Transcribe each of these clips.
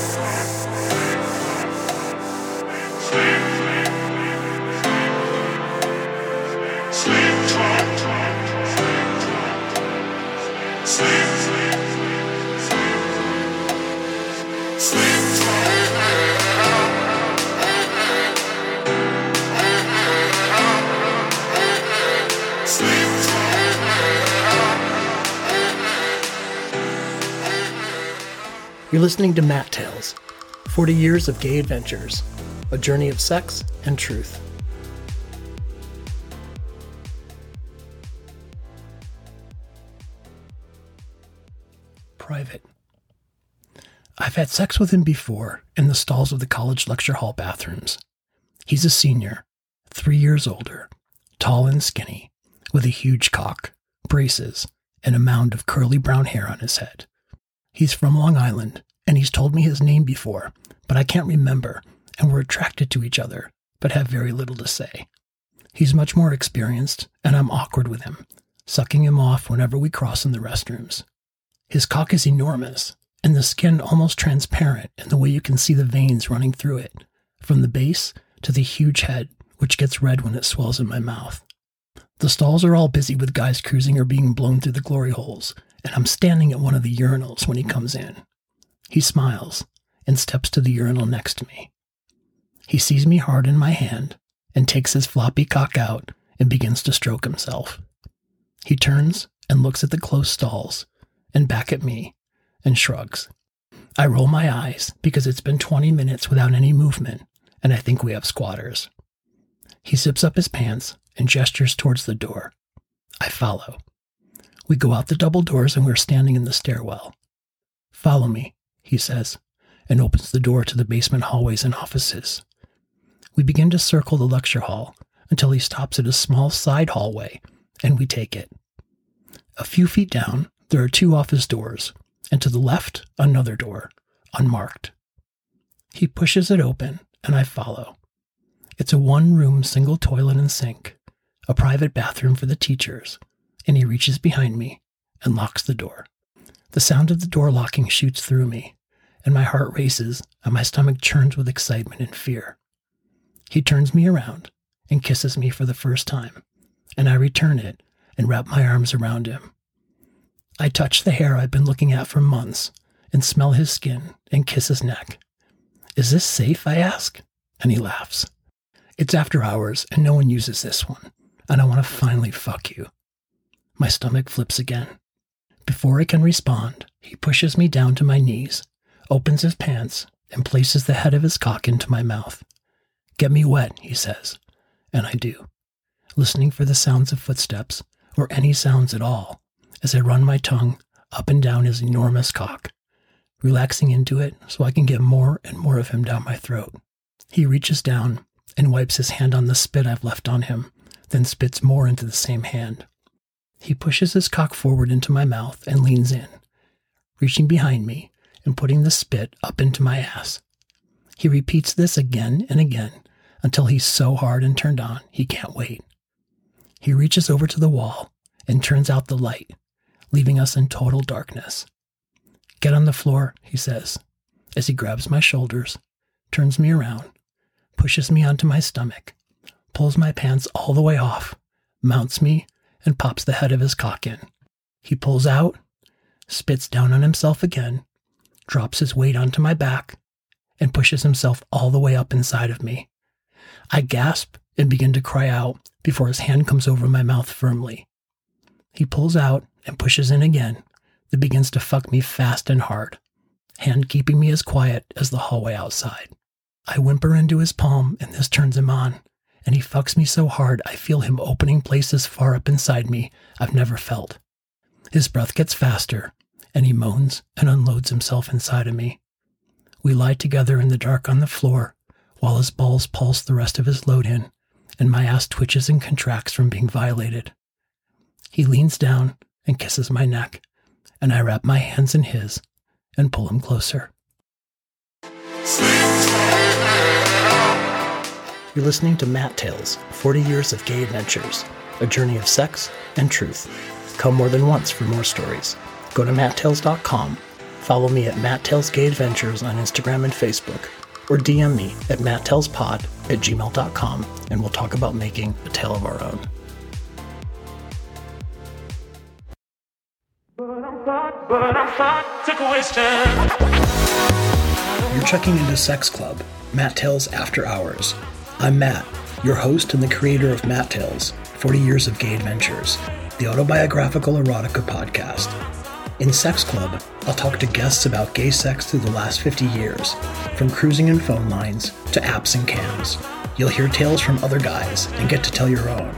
Yes. You're listening to Matt Tales 40 Years of Gay Adventures, a journey of sex and truth. Private. I've had sex with him before in the stalls of the college lecture hall bathrooms. He's a senior, three years older, tall and skinny, with a huge cock, braces, and a mound of curly brown hair on his head. He's from Long Island, and he's told me his name before, but I can't remember, and we're attracted to each other, but have very little to say. He's much more experienced, and I'm awkward with him, sucking him off whenever we cross in the restrooms. His cock is enormous, and the skin almost transparent in the way you can see the veins running through it, from the base to the huge head, which gets red when it swells in my mouth. The stalls are all busy with guys cruising or being blown through the glory holes, and I'm standing at one of the urinals when he comes in. He smiles and steps to the urinal next to me. He sees me hard in my hand and takes his floppy cock out and begins to stroke himself. He turns and looks at the closed stalls and back at me and shrugs. I roll my eyes because it's been 20 minutes without any movement and I think we have squatters. He zips up his pants and gestures towards the door. I follow. We go out the double doors and we're standing in the stairwell. Follow me, he says, and opens the door to the basement hallways and offices. We begin to circle the lecture hall until he stops at a small side hallway, and we take it. A few feet down, there are two office doors, and to the left, another door, unmarked. He pushes it open, and I follow. It's a one room single toilet and sink, a private bathroom for the teachers, and he reaches behind me and locks the door. The sound of the door locking shoots through me, and my heart races and my stomach churns with excitement and fear. He turns me around and kisses me for the first time, and I return it and wrap my arms around him. I touch the hair I've been looking at for months and smell his skin and kiss his neck. Is this safe? I ask, and he laughs. It's after hours and no one uses this one, and I want to finally fuck you. My stomach flips again. Before I can respond, he pushes me down to my knees, opens his pants, and places the head of his cock into my mouth. Get me wet, he says, and I do, listening for the sounds of footsteps or any sounds at all as I run my tongue up and down his enormous cock, relaxing into it so I can get more and more of him down my throat. He reaches down and wipes his hand on the spit I've left on him, then spits more into the same hand. He pushes his cock forward into my mouth and leans in, reaching behind me and putting the spit up into my ass. He repeats this again and again until he's so hard and turned on he can't wait. He reaches over to the wall and turns out the light, leaving us in total darkness. Get on the floor, he says, as he grabs my shoulders, turns me around, pushes me onto my stomach, pulls my pants all the way off, mounts me, and pops the head of his cock in. He pulls out, spits down on himself again, drops his weight onto my back, and pushes himself all the way up inside of me. I gasp and begin to cry out before his hand comes over my mouth firmly. He pulls out and pushes in again, that begins to fuck me fast and hard, hand keeping me as quiet as the hallway outside. I whimper into his palm, and this turns him on, and he fucks me so hard I feel him opening places far up inside me I've never felt. His breath gets faster, and he moans and unloads himself inside of me. We lie together in the dark on the floor while his balls pulse the rest of his load in, and my ass twitches and contracts from being violated. He leans down and kisses my neck, and I wrap my hands in his and pull him closer. You're listening to Matt Tales 40 Years of Gay Adventures, a journey of sex and truth. Come more than once for more stories. Go to matttales.com follow me at Matt Tales Gay Adventures on Instagram and Facebook, or DM me at matttalespod at gmail.com and we'll talk about making a tale of our own. You're checking into Sex Club, Matt Tales After Hours. I'm Matt, your host and the creator of Matt Tales 40 Years of Gay Adventures, the autobiographical erotica podcast. In Sex Club, I'll talk to guests about gay sex through the last 50 years, from cruising and phone lines to apps and cams. You'll hear tales from other guys and get to tell your own.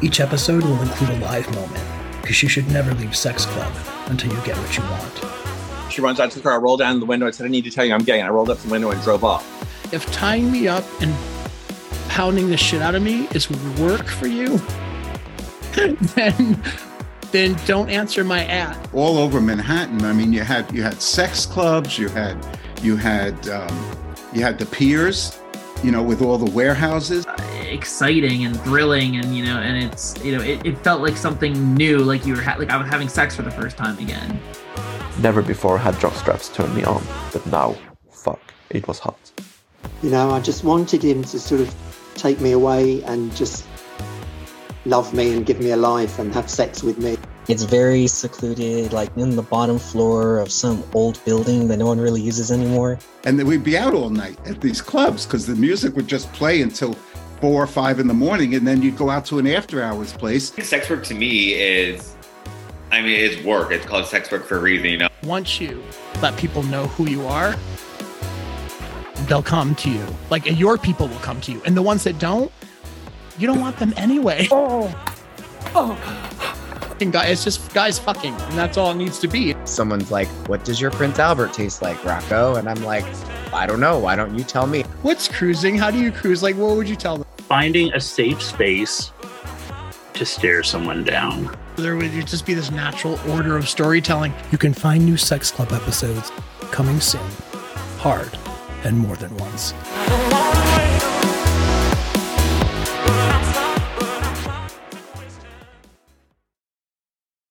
Each episode will include a live moment, because you should never leave Sex Club until you get what you want. She runs out to the car. I rolled down the window. I said, I need to tell you I'm gay. And I rolled up the window and drove off. If tying me up and pounding the shit out of me is work for you, then then don't answer my ad. All over Manhattan. I mean, you had you had sex clubs. You had you had um, you had the piers. You know, with all the warehouses. exciting and thrilling and you know and it's you know it, it felt like something new like you were ha- like i was having sex for the first time again Never before had jock straps turned me on, but now, fuck, it was hot. You know, I just wanted him to sort of take me away and just love me and give me a life and have sex with me. It's very secluded, like in the bottom floor of some old building that no one really uses anymore. And then we'd be out all night at these clubs because the music would just play until four or five in the morning, and then you'd go out to an after hours place. Sex work to me is, I mean, it's work. It's called sex work for a reason, you know. Once you let people know who you are, they'll come to you. Like your people will come to you. And the ones that don't, you don't want them anyway. Oh. Oh. And guy, it's just guys fucking, and that's all it needs to be. Someone's like, What does your Prince Albert taste like, Rocco? And I'm like, I don't know. Why don't you tell me? What's cruising? How do you cruise? Like, what would you tell them? Finding a safe space to stare someone down. There would just be this natural order of storytelling. You can find new Sex Club episodes coming soon, hard, and more than once.